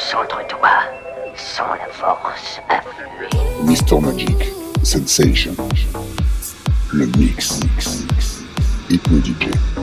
Concentre-toi. Sans la force affluer. Mr. Magic, Sensation. Le mix. Hypno DJ. wanna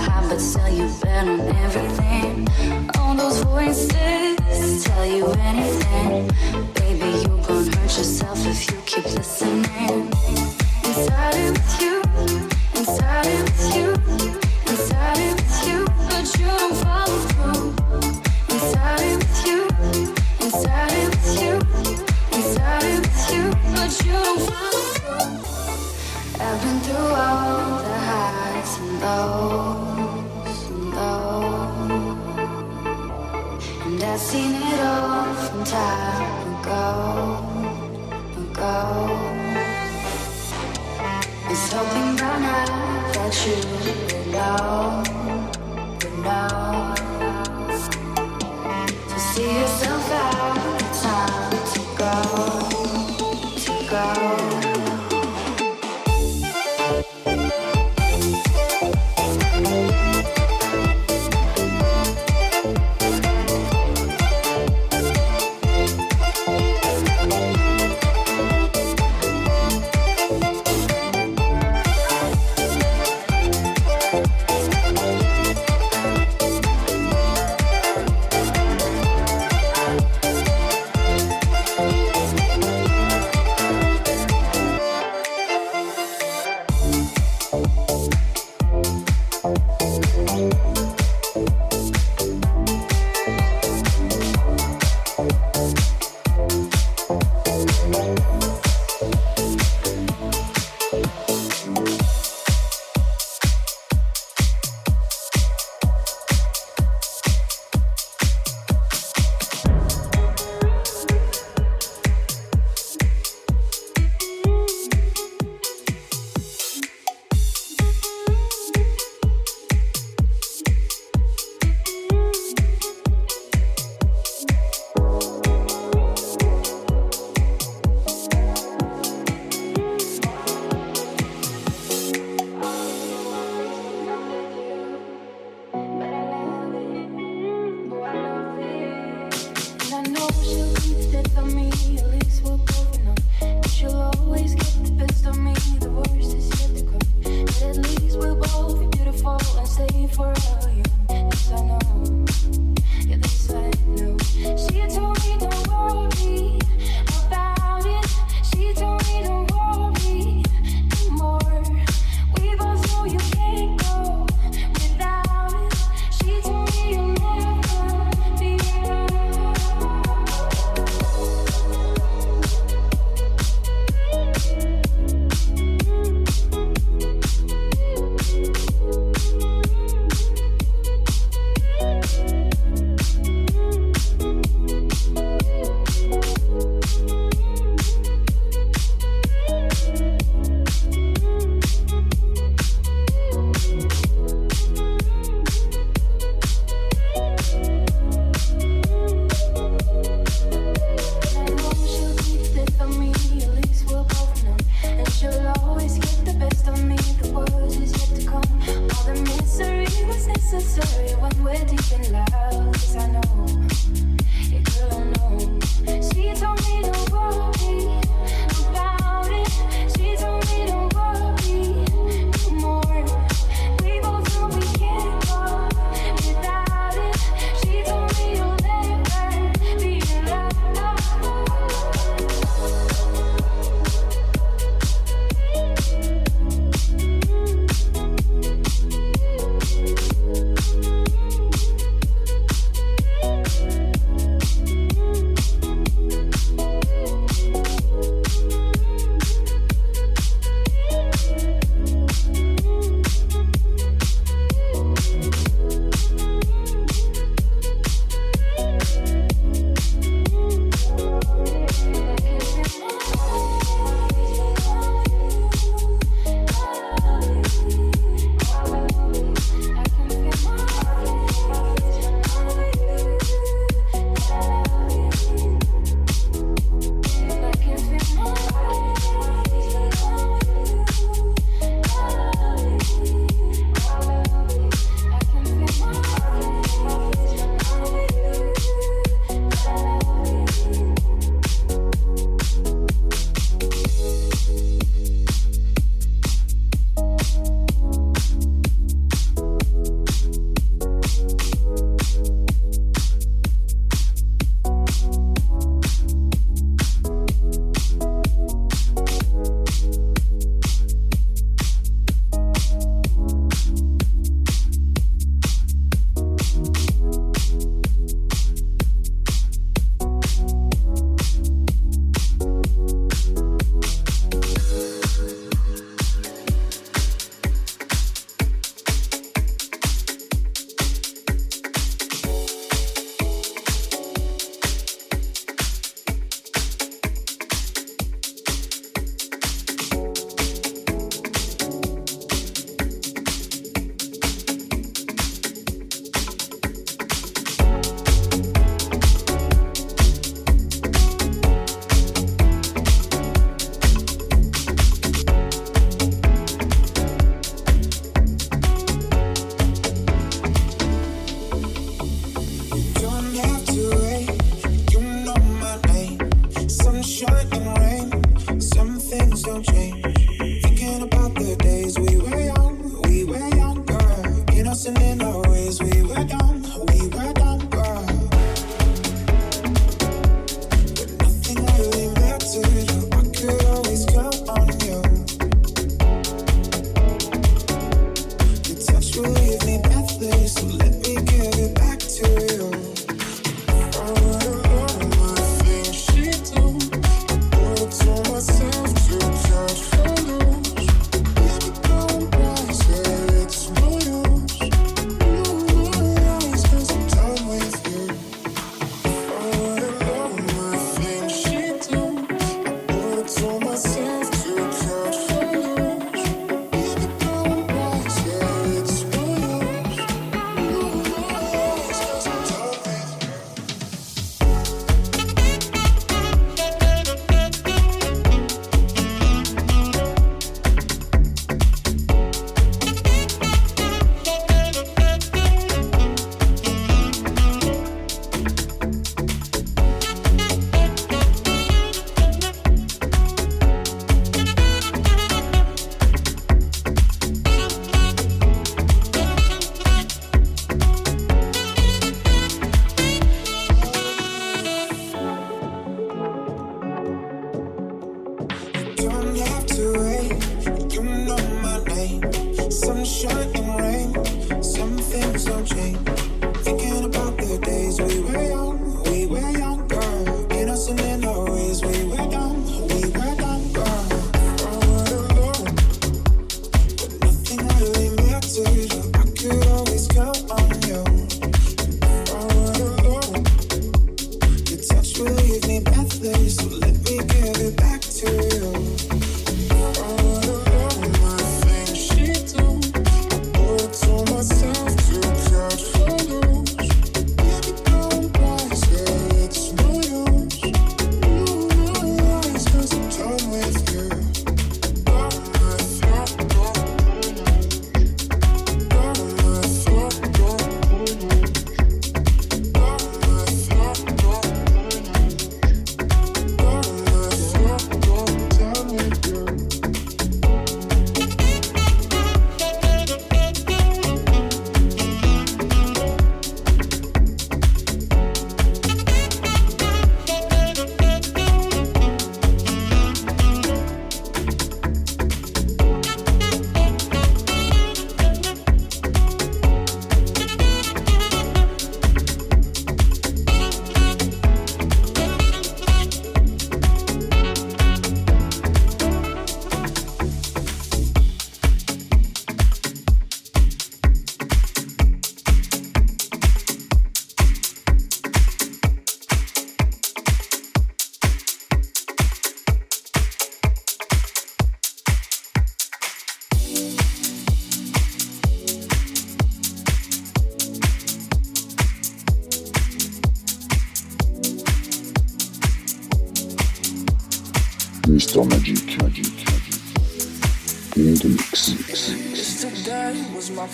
high, but still you bet on everything. All those voices tell you anything. Baby, you gon' hurt yourself if you keep listening. Inside it you, inside it you, inside it you, but you don't follow through. Inside it you, inside it you, inside it you, but you don't follow through. I've been through all the highs and lows I've seen it all from time ago, ago. Was hoping by now that you would know, know. To see yourself out, time to go, tossing in the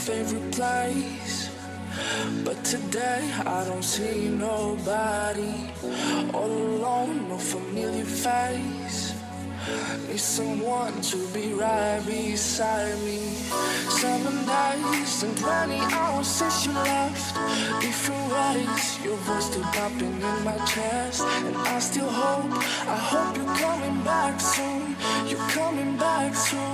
favorite place. But today I don't see nobody. All alone, no familiar face. Need someone to be right beside me. Seven days and 20 hours since you left. Different ways, your voice still popping in my chest. And I still hope, I hope you're coming back soon. You're coming back soon.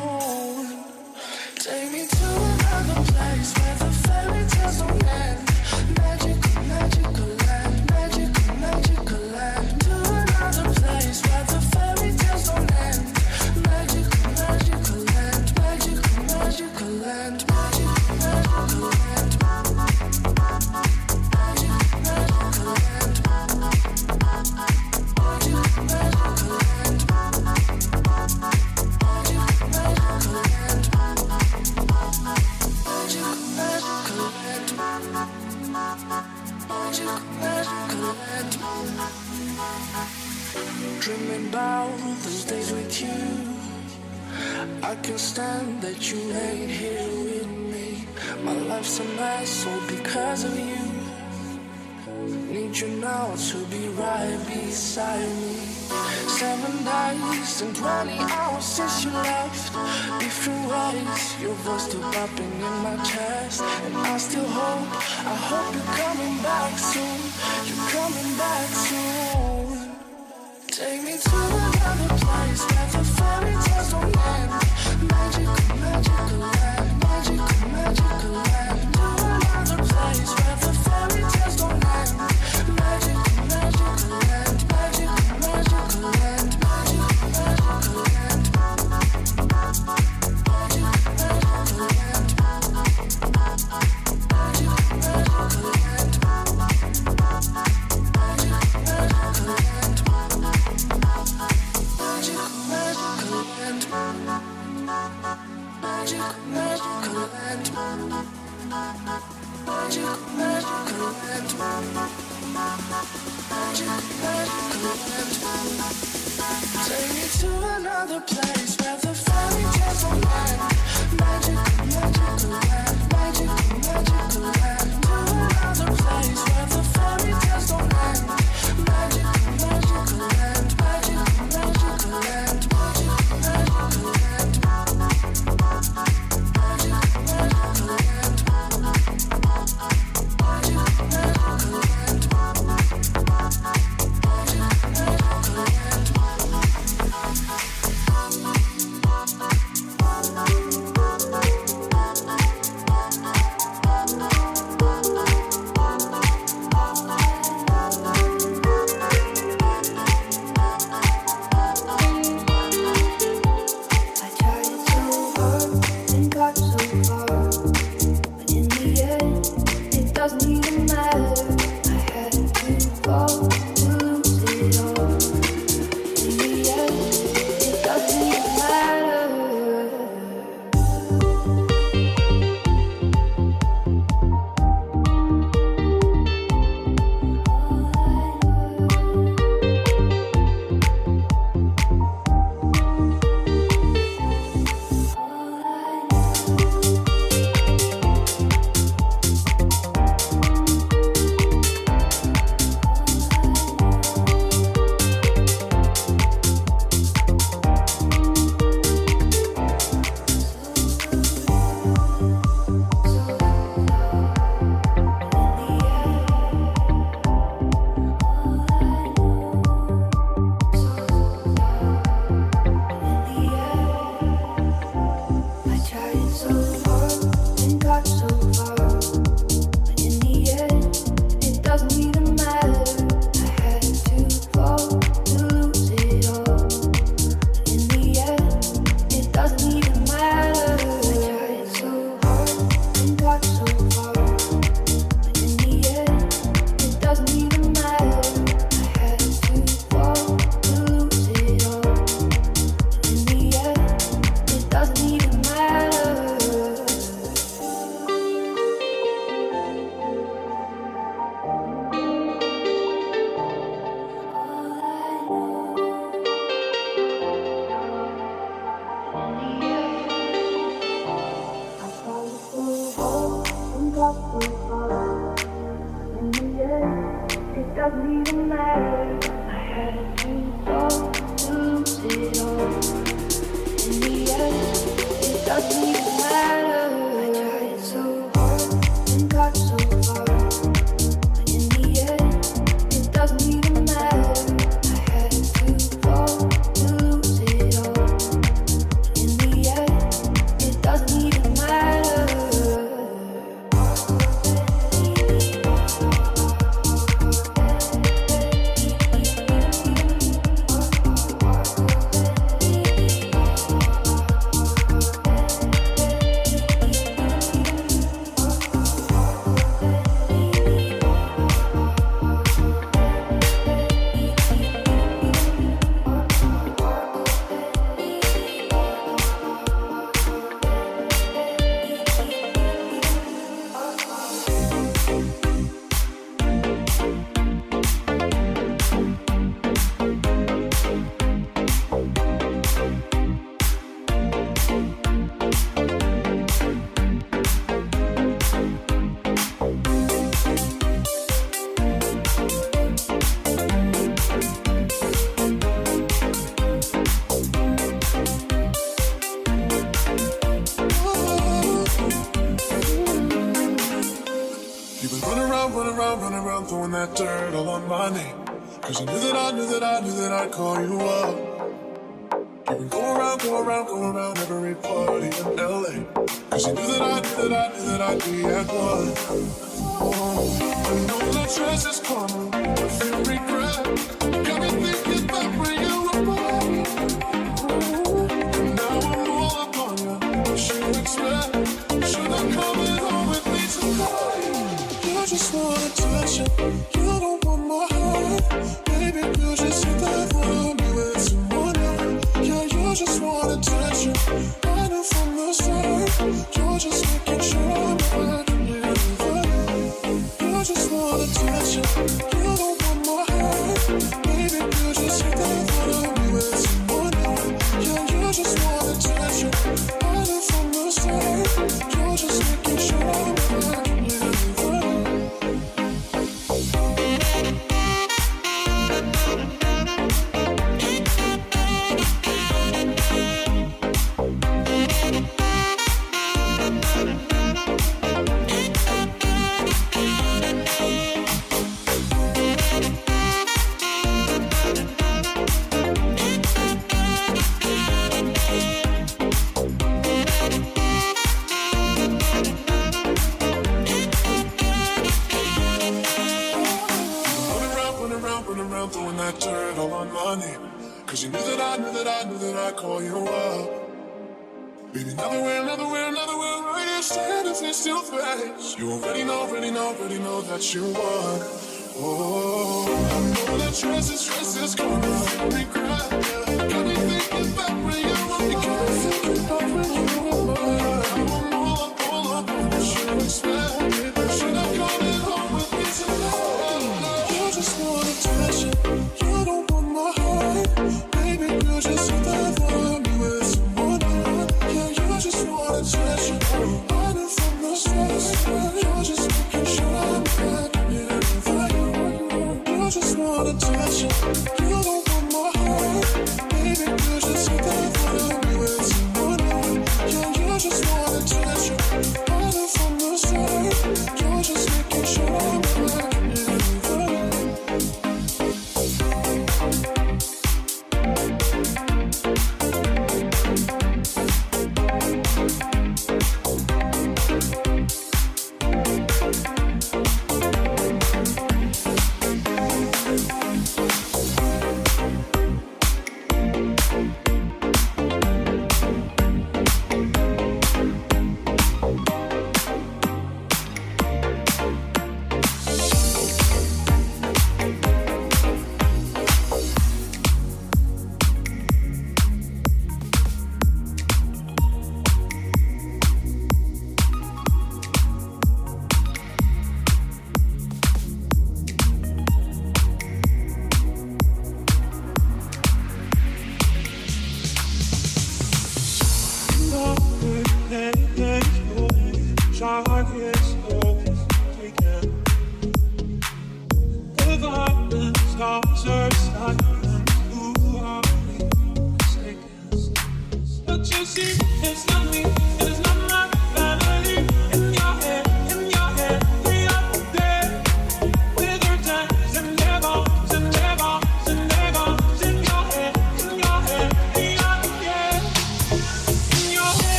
guys.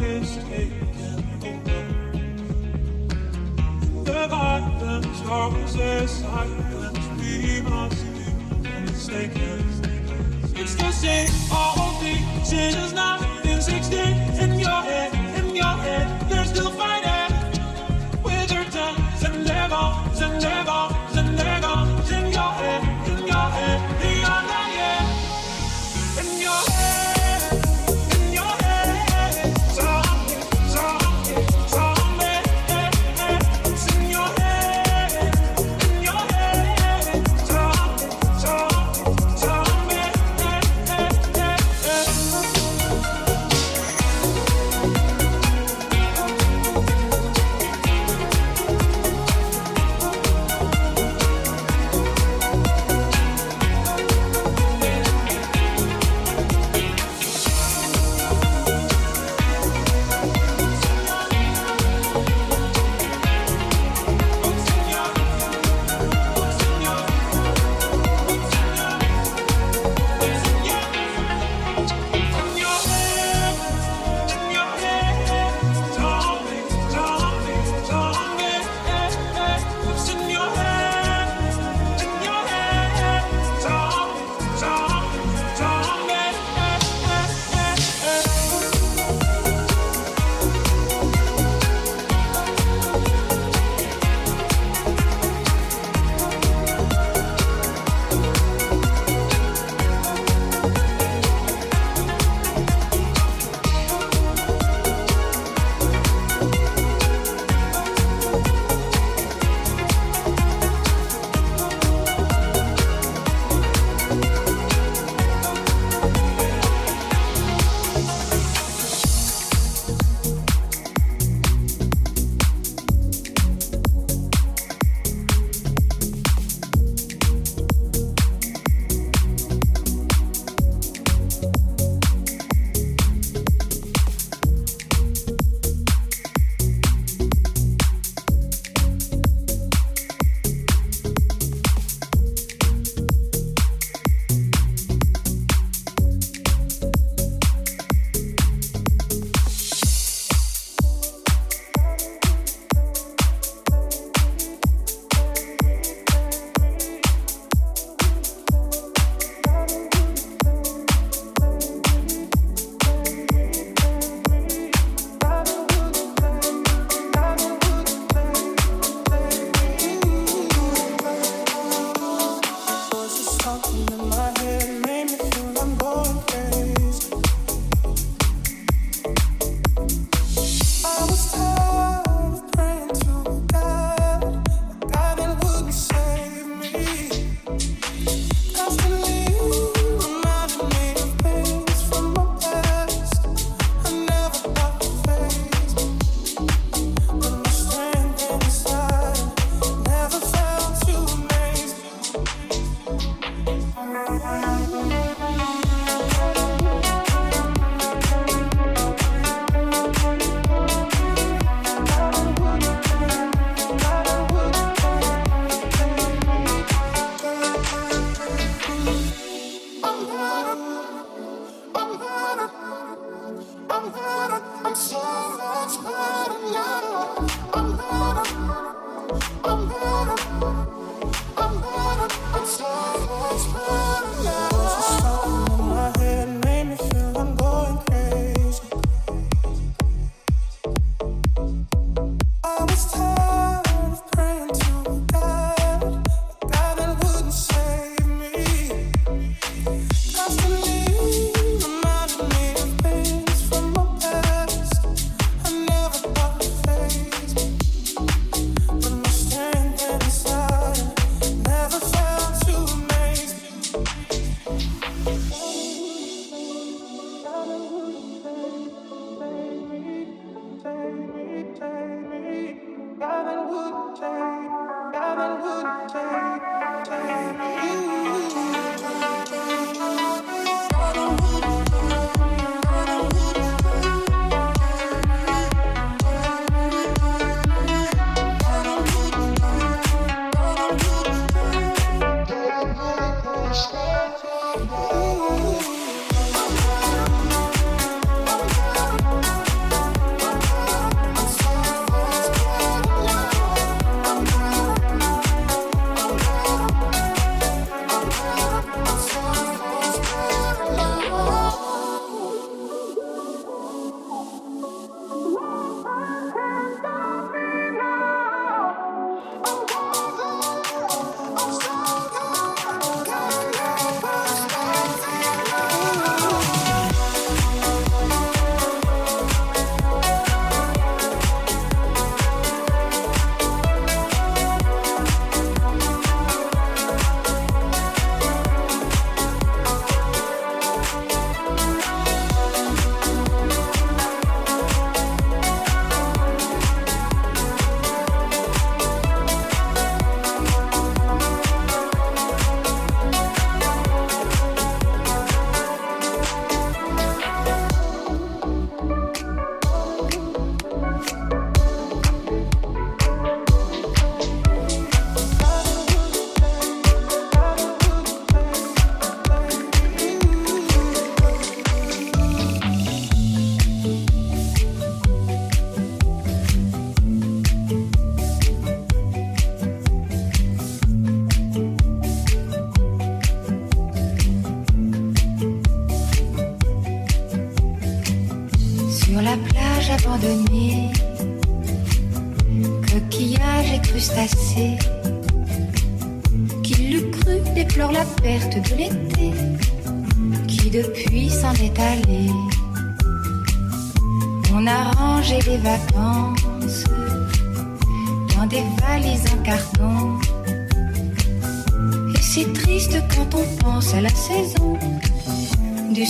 taken over. The violence always is silent. We must be mistaken. It's the same old thing. It is not.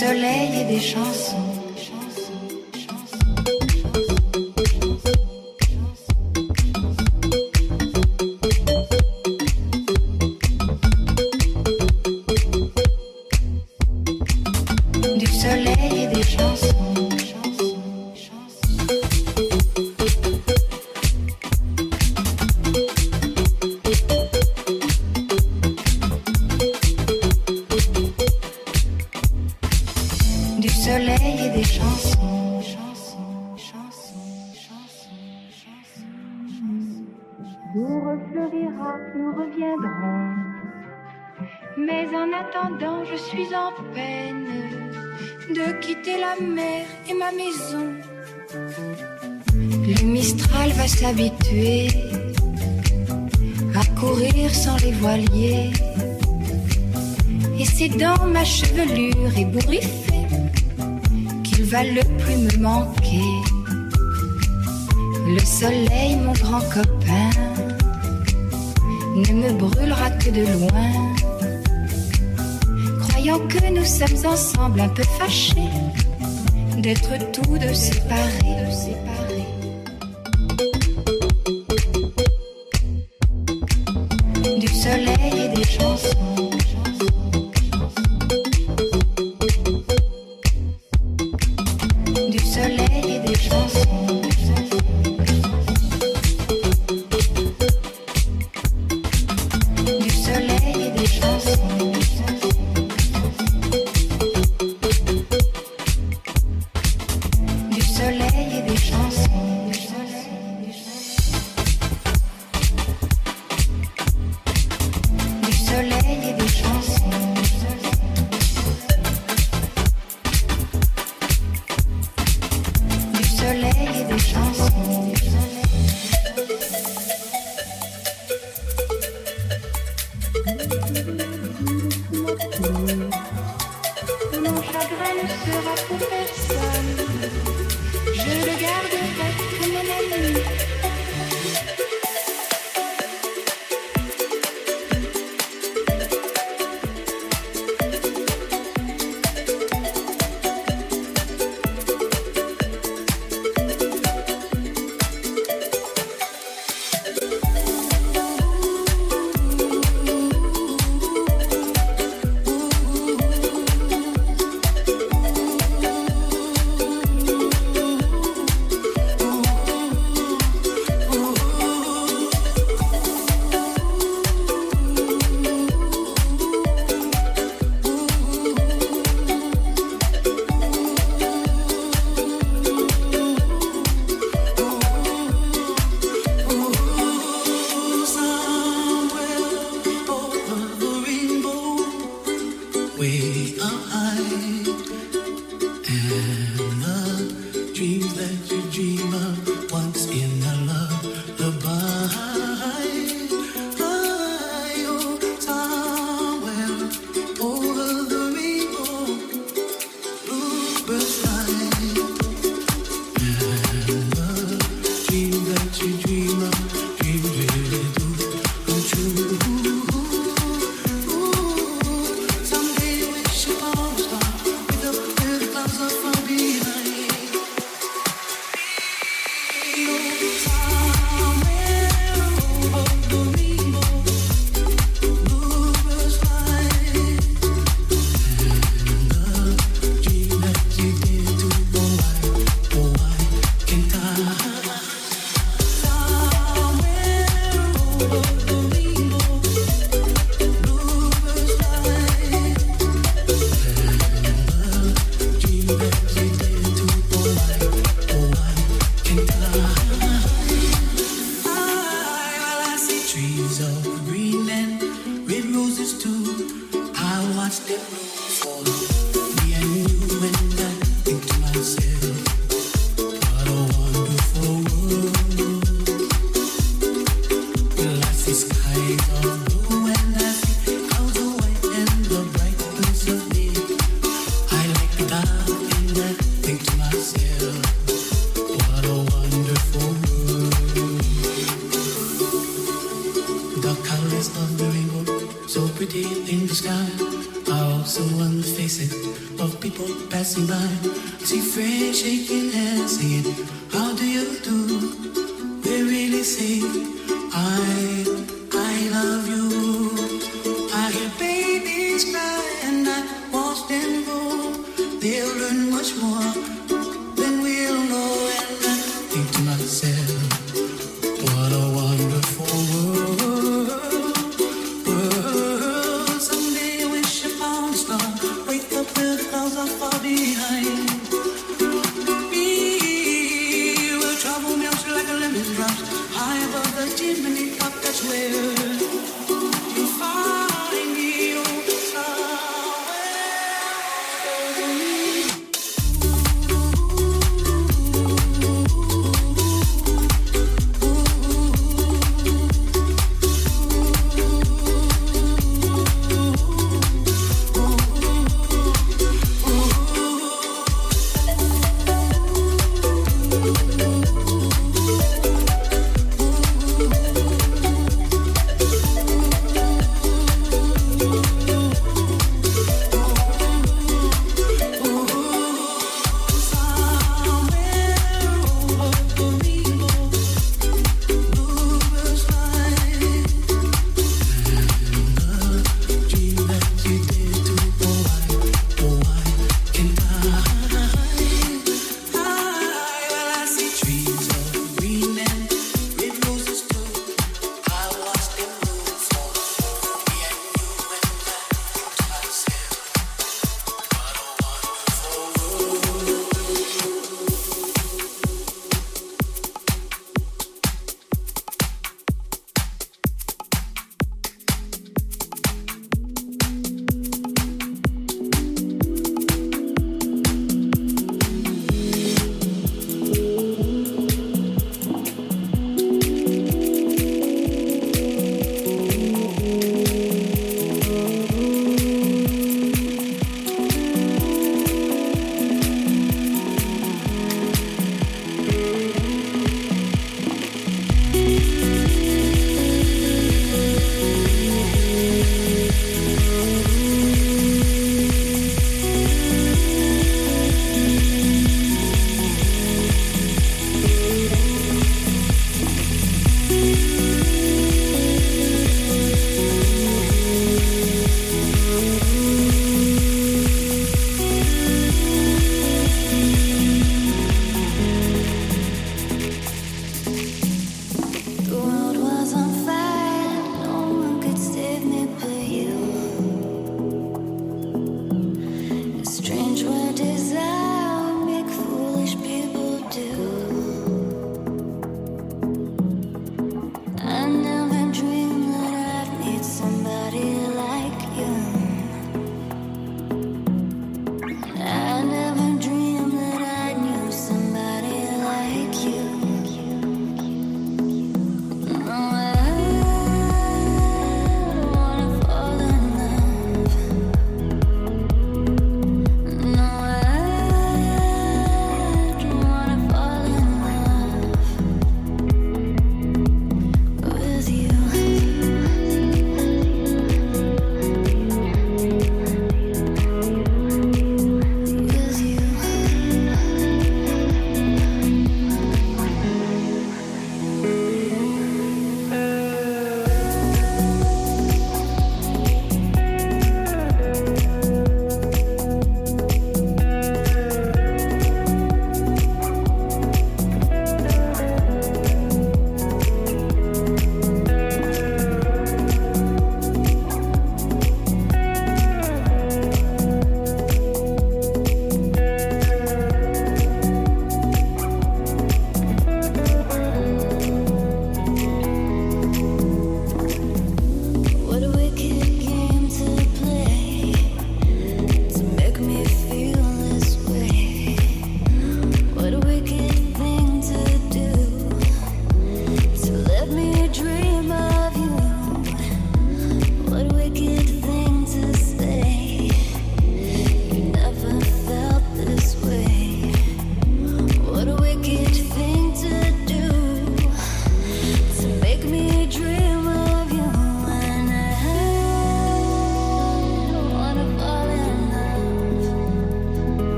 soleil et des chansons. Grand copain, ne me brûlera que de loin. Croyant que nous sommes ensemble un peu fâchés d'être tous deux séparés.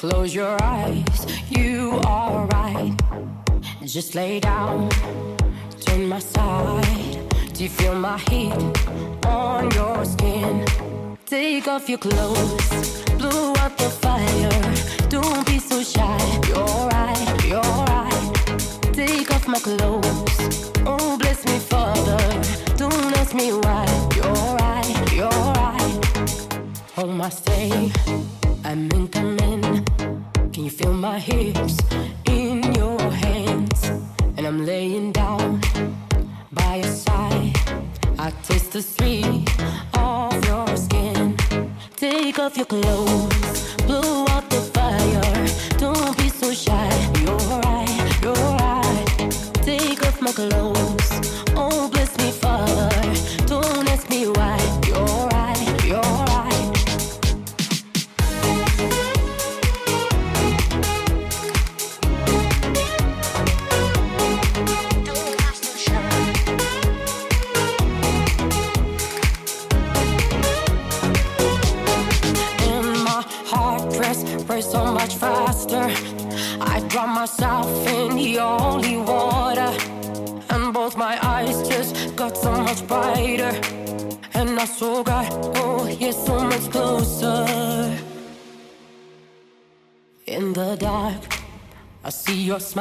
Close your eyes. You are right. Just lay down, turn my side. Do you feel my heat on your skin? Take off your clothes, blow out the fire. Don't be so shy. You're right, you're right. Take off my clothes. Oh, bless me, Father. Don't ask me why. You're right, you're right. Hold my stay. My hips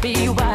why, don't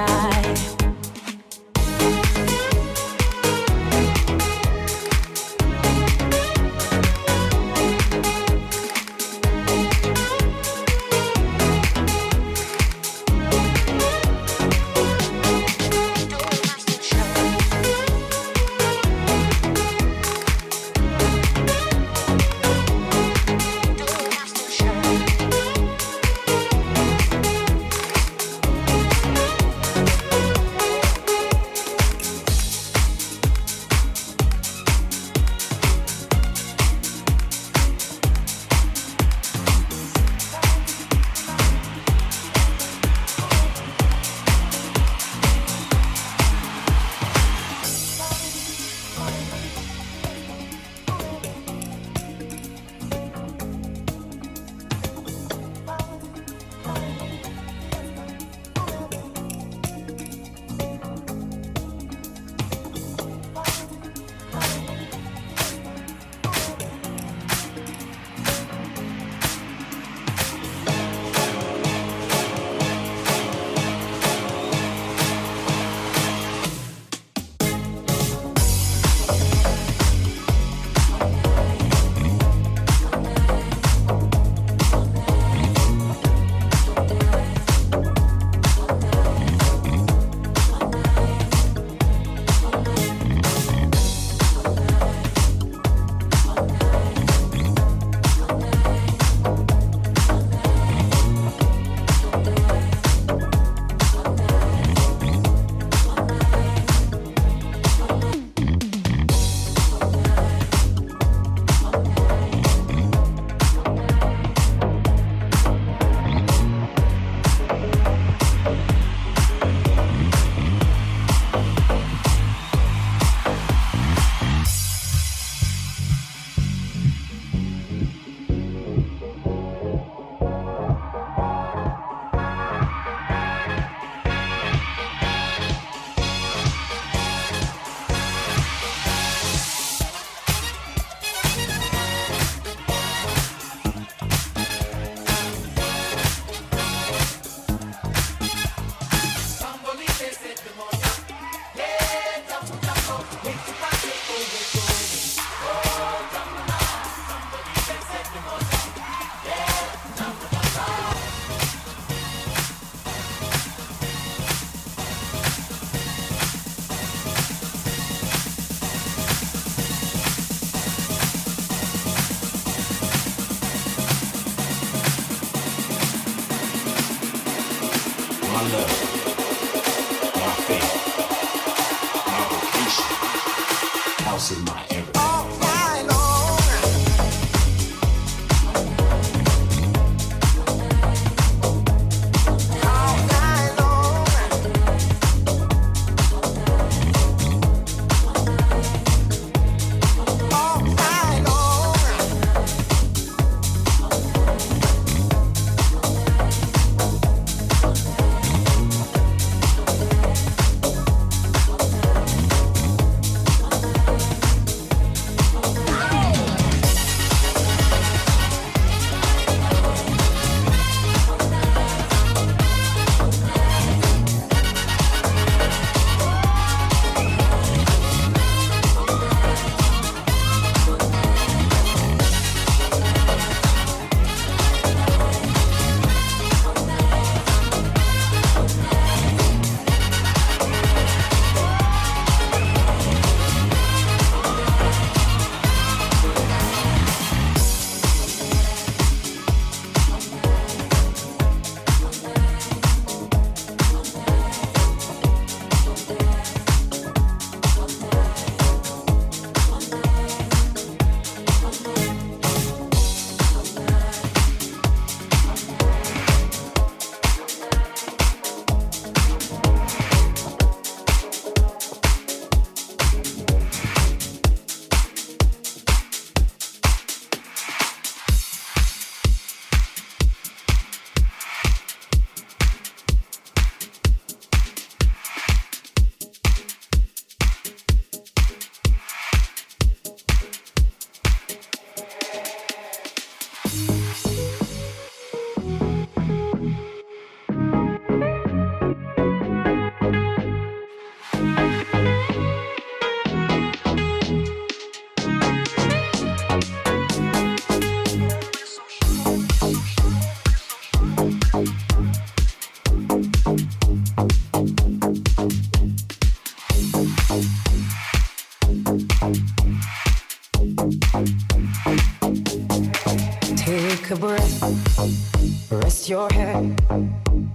Your head,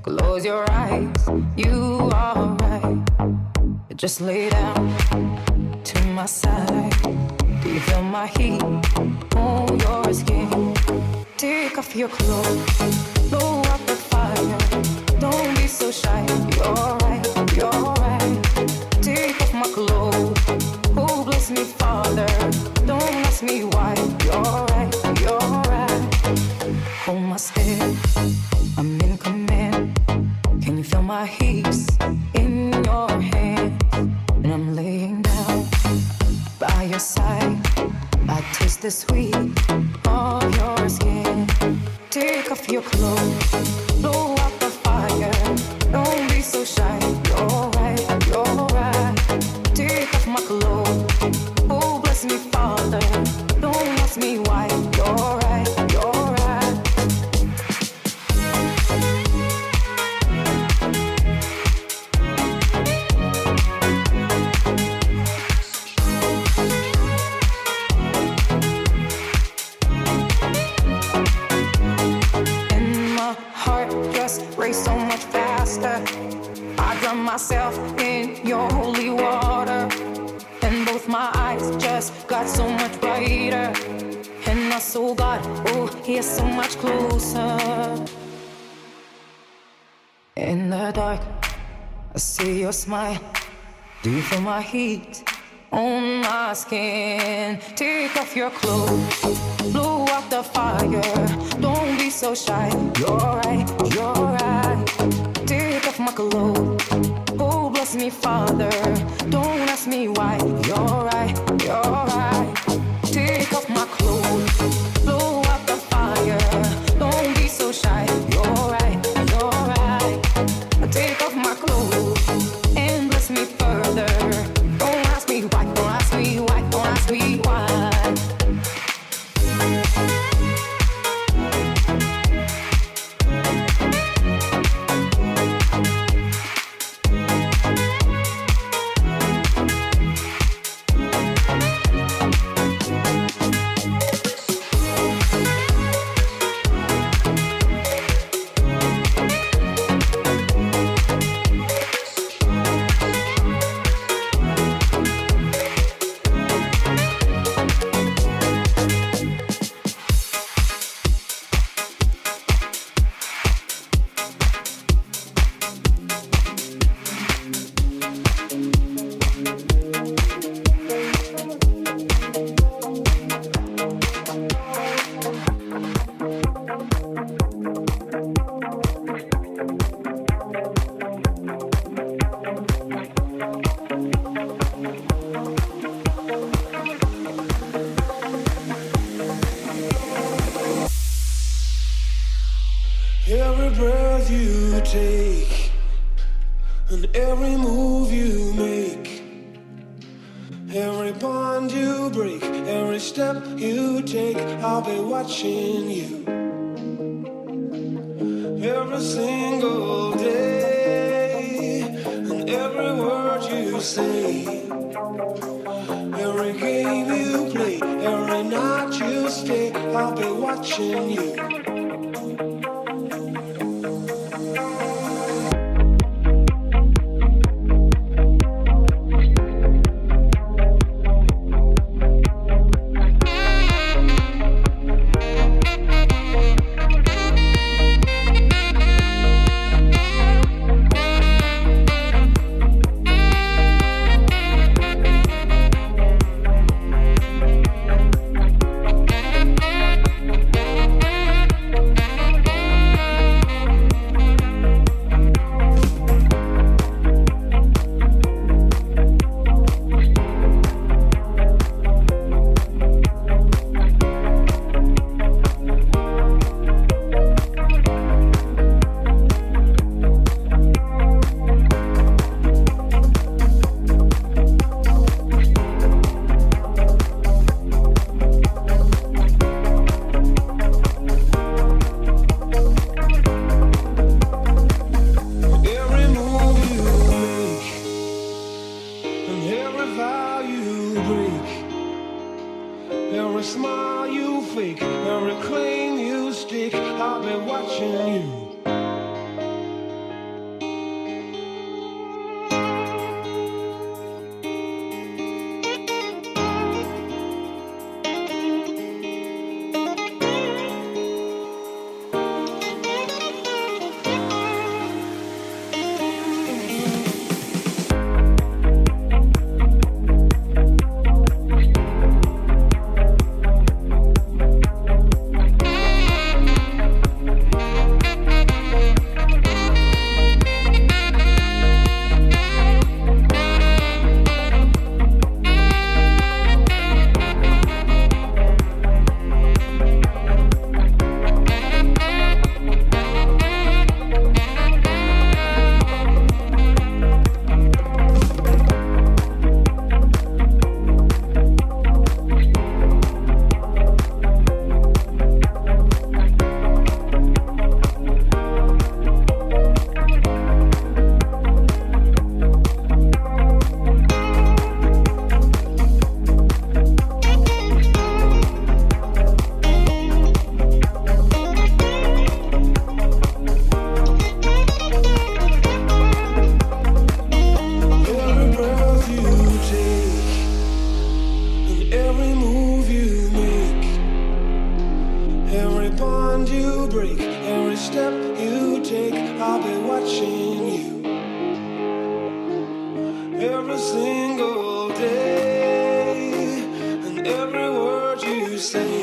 close your eyes, you are right. Just lay down to my side. Do you feel my heat on your skin? Take off your clothes, no Feel my heat on my skin. Take off your clothes, blow out the fire. Don't be so shy. every bond you break, every step you take, I'll be watching you every single day, and every word you say.